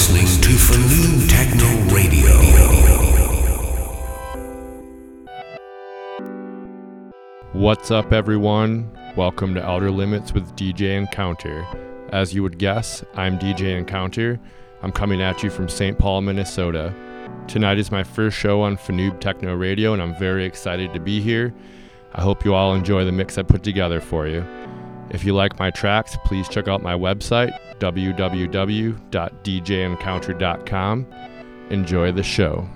listening to Techno Radio. What's up, everyone? Welcome to Outer Limits with DJ Encounter. As you would guess, I'm DJ Encounter. I'm coming at you from St. Paul, Minnesota. Tonight is my first show on Fnoob Techno Radio, and I'm very excited to be here. I hope you all enjoy the mix I put together for you. If you like my tracks, please check out my website, www.djencounter.com. Enjoy the show.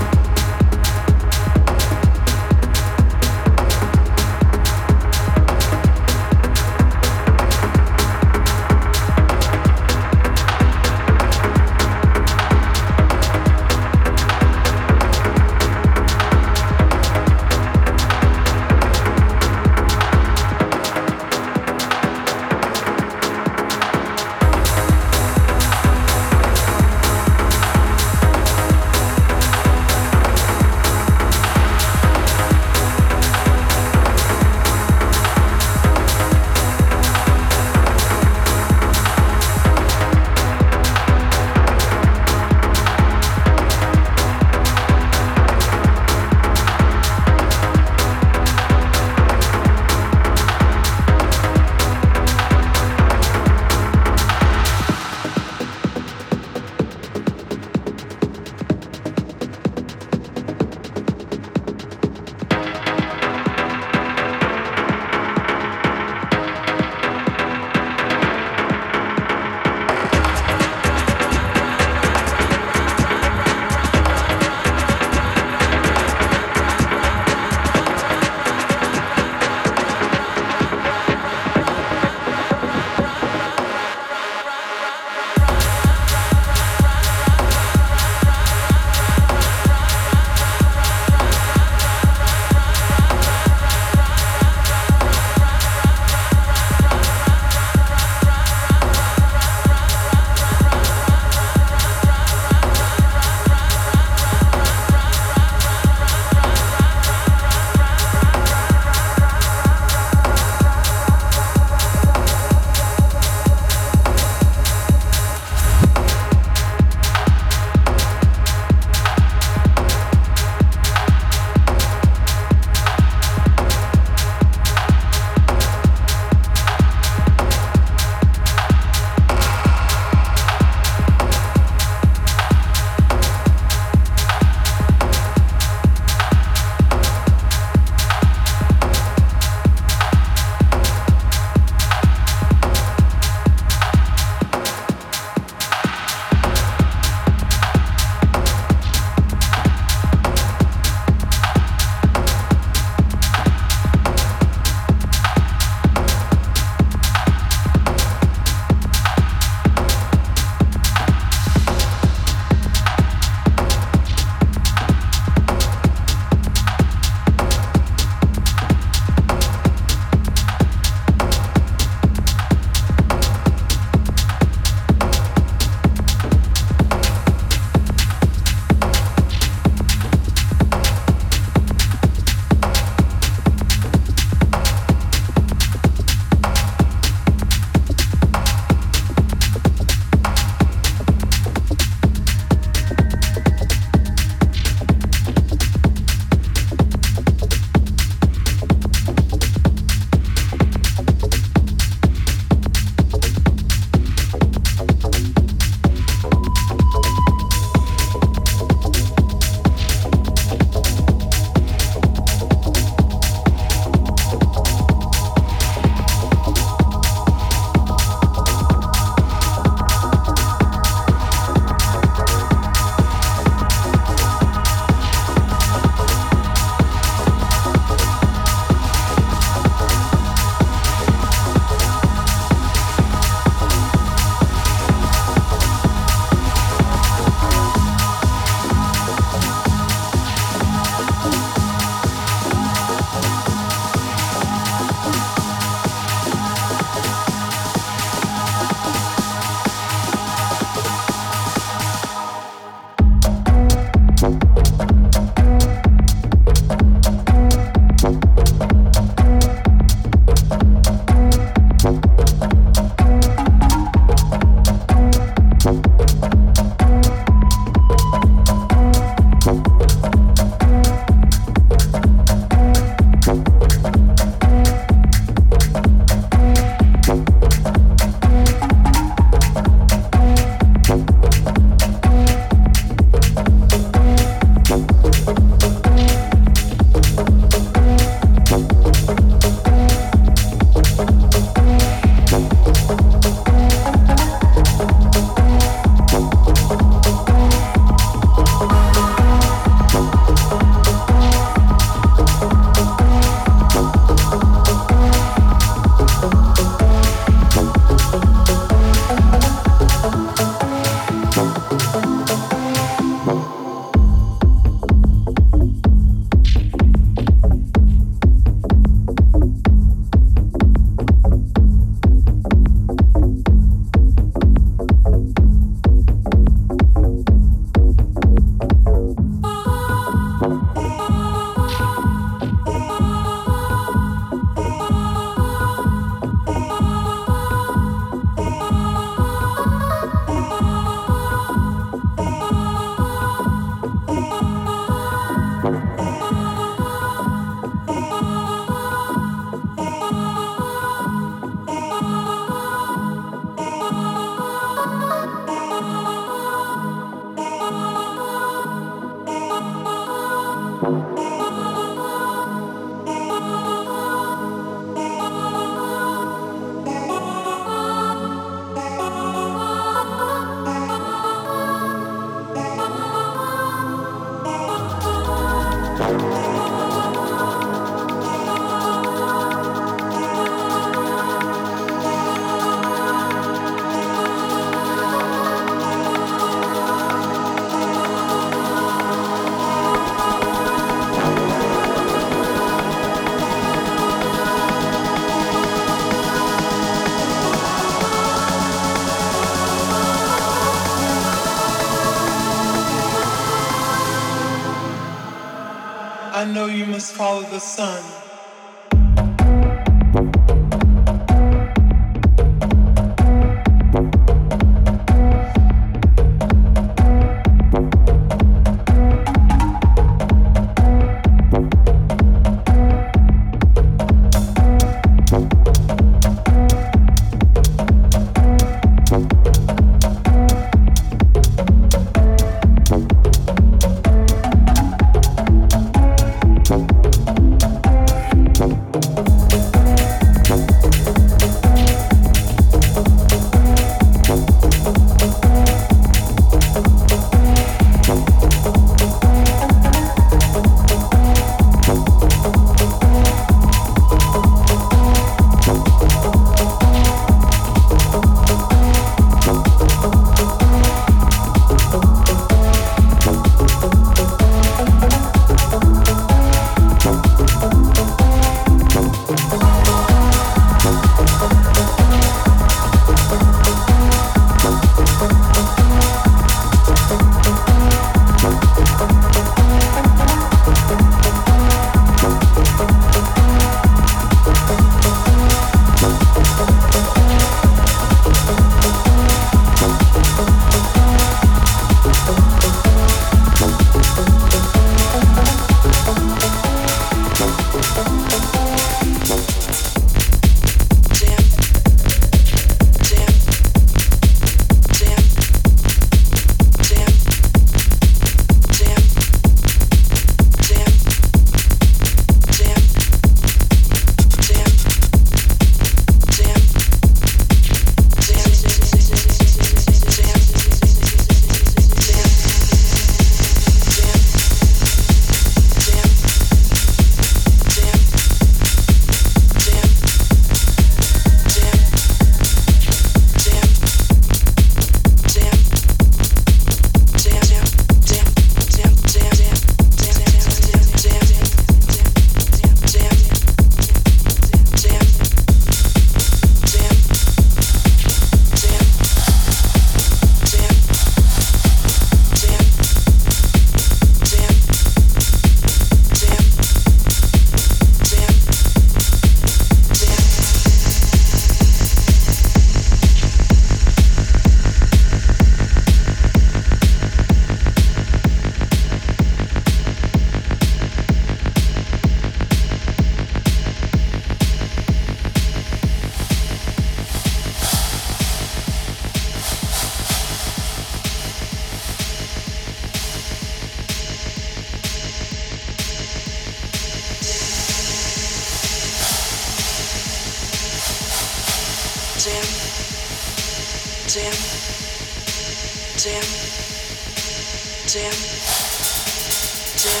Jim,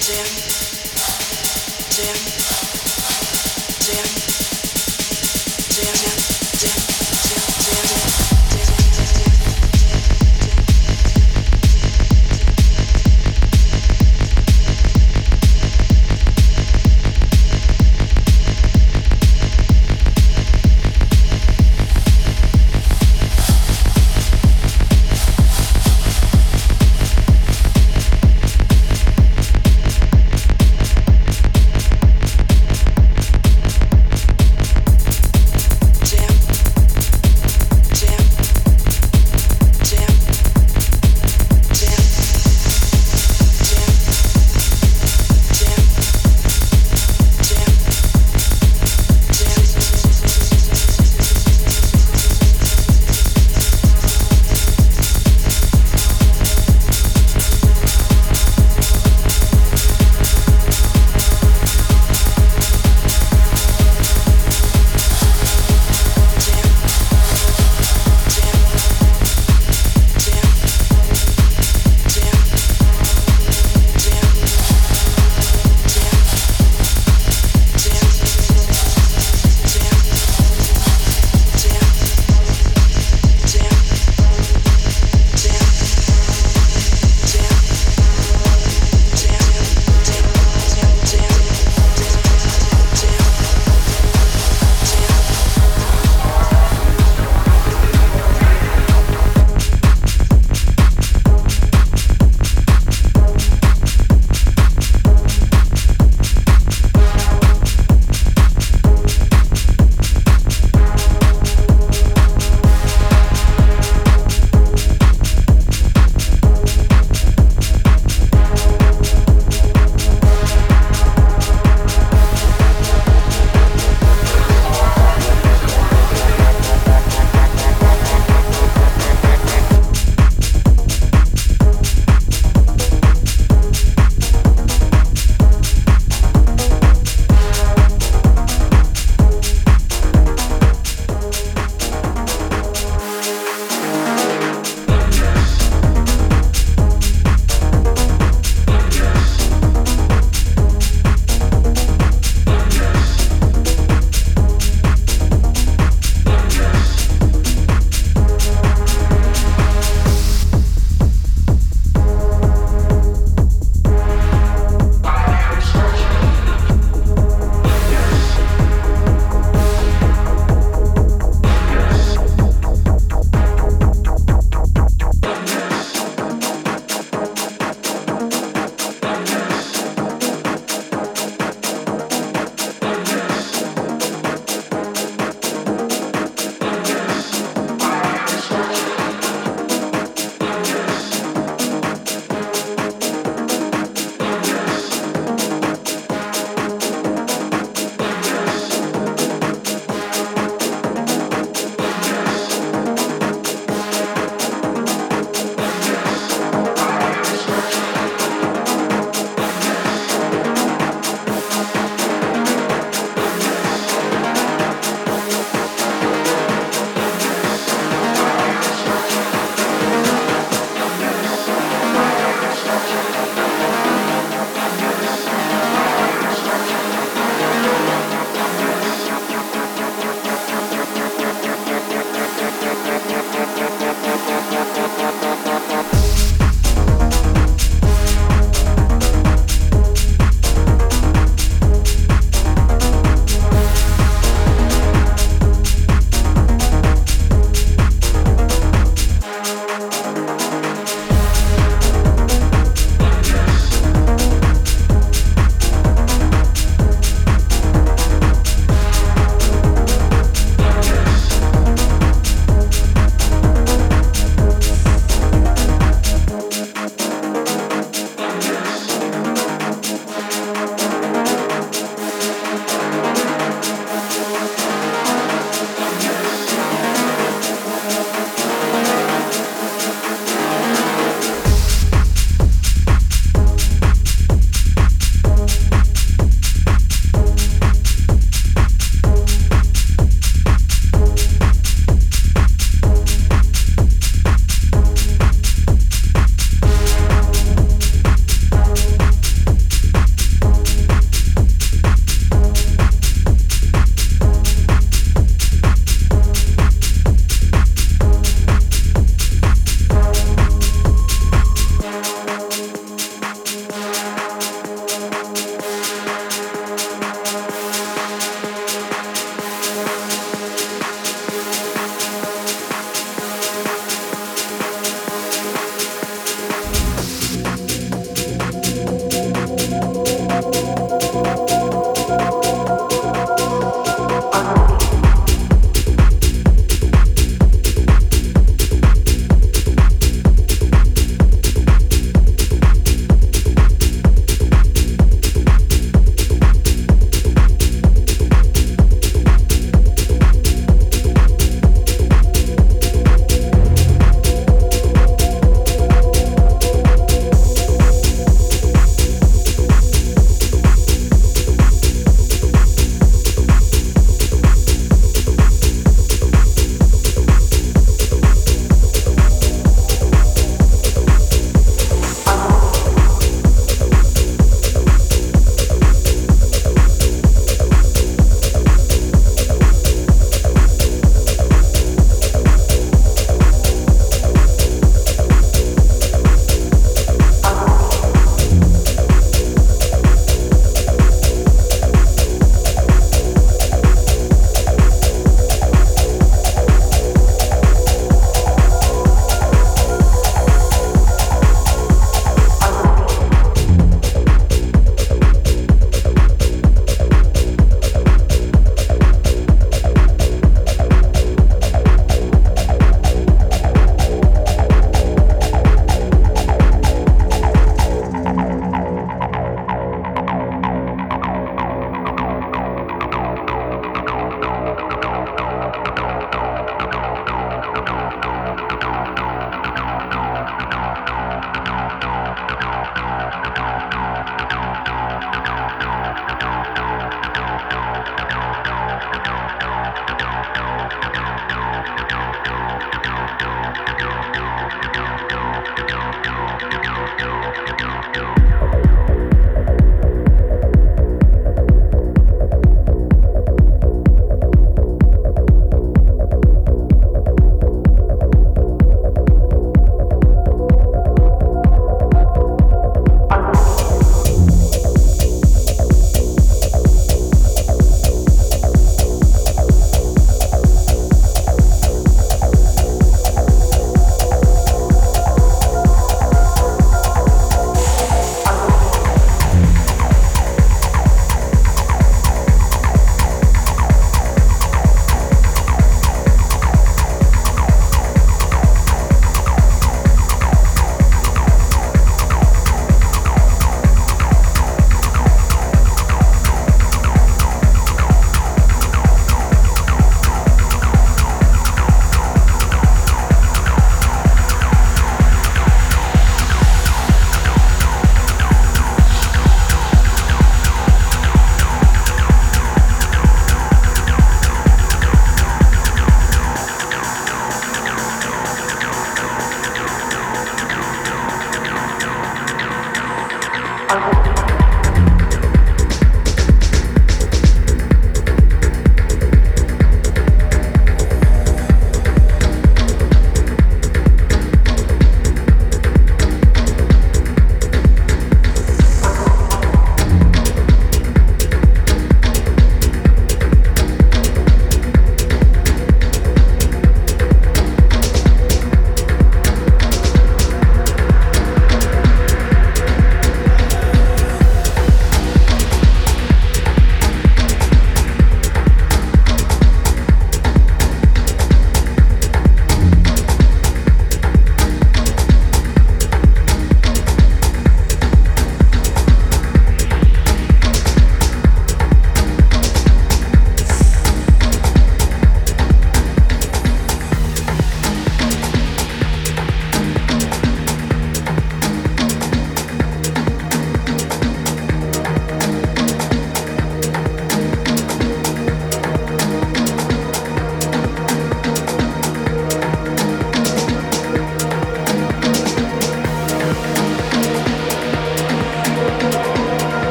Jim, Jim.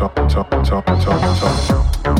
저, 저, 저, 저, 저.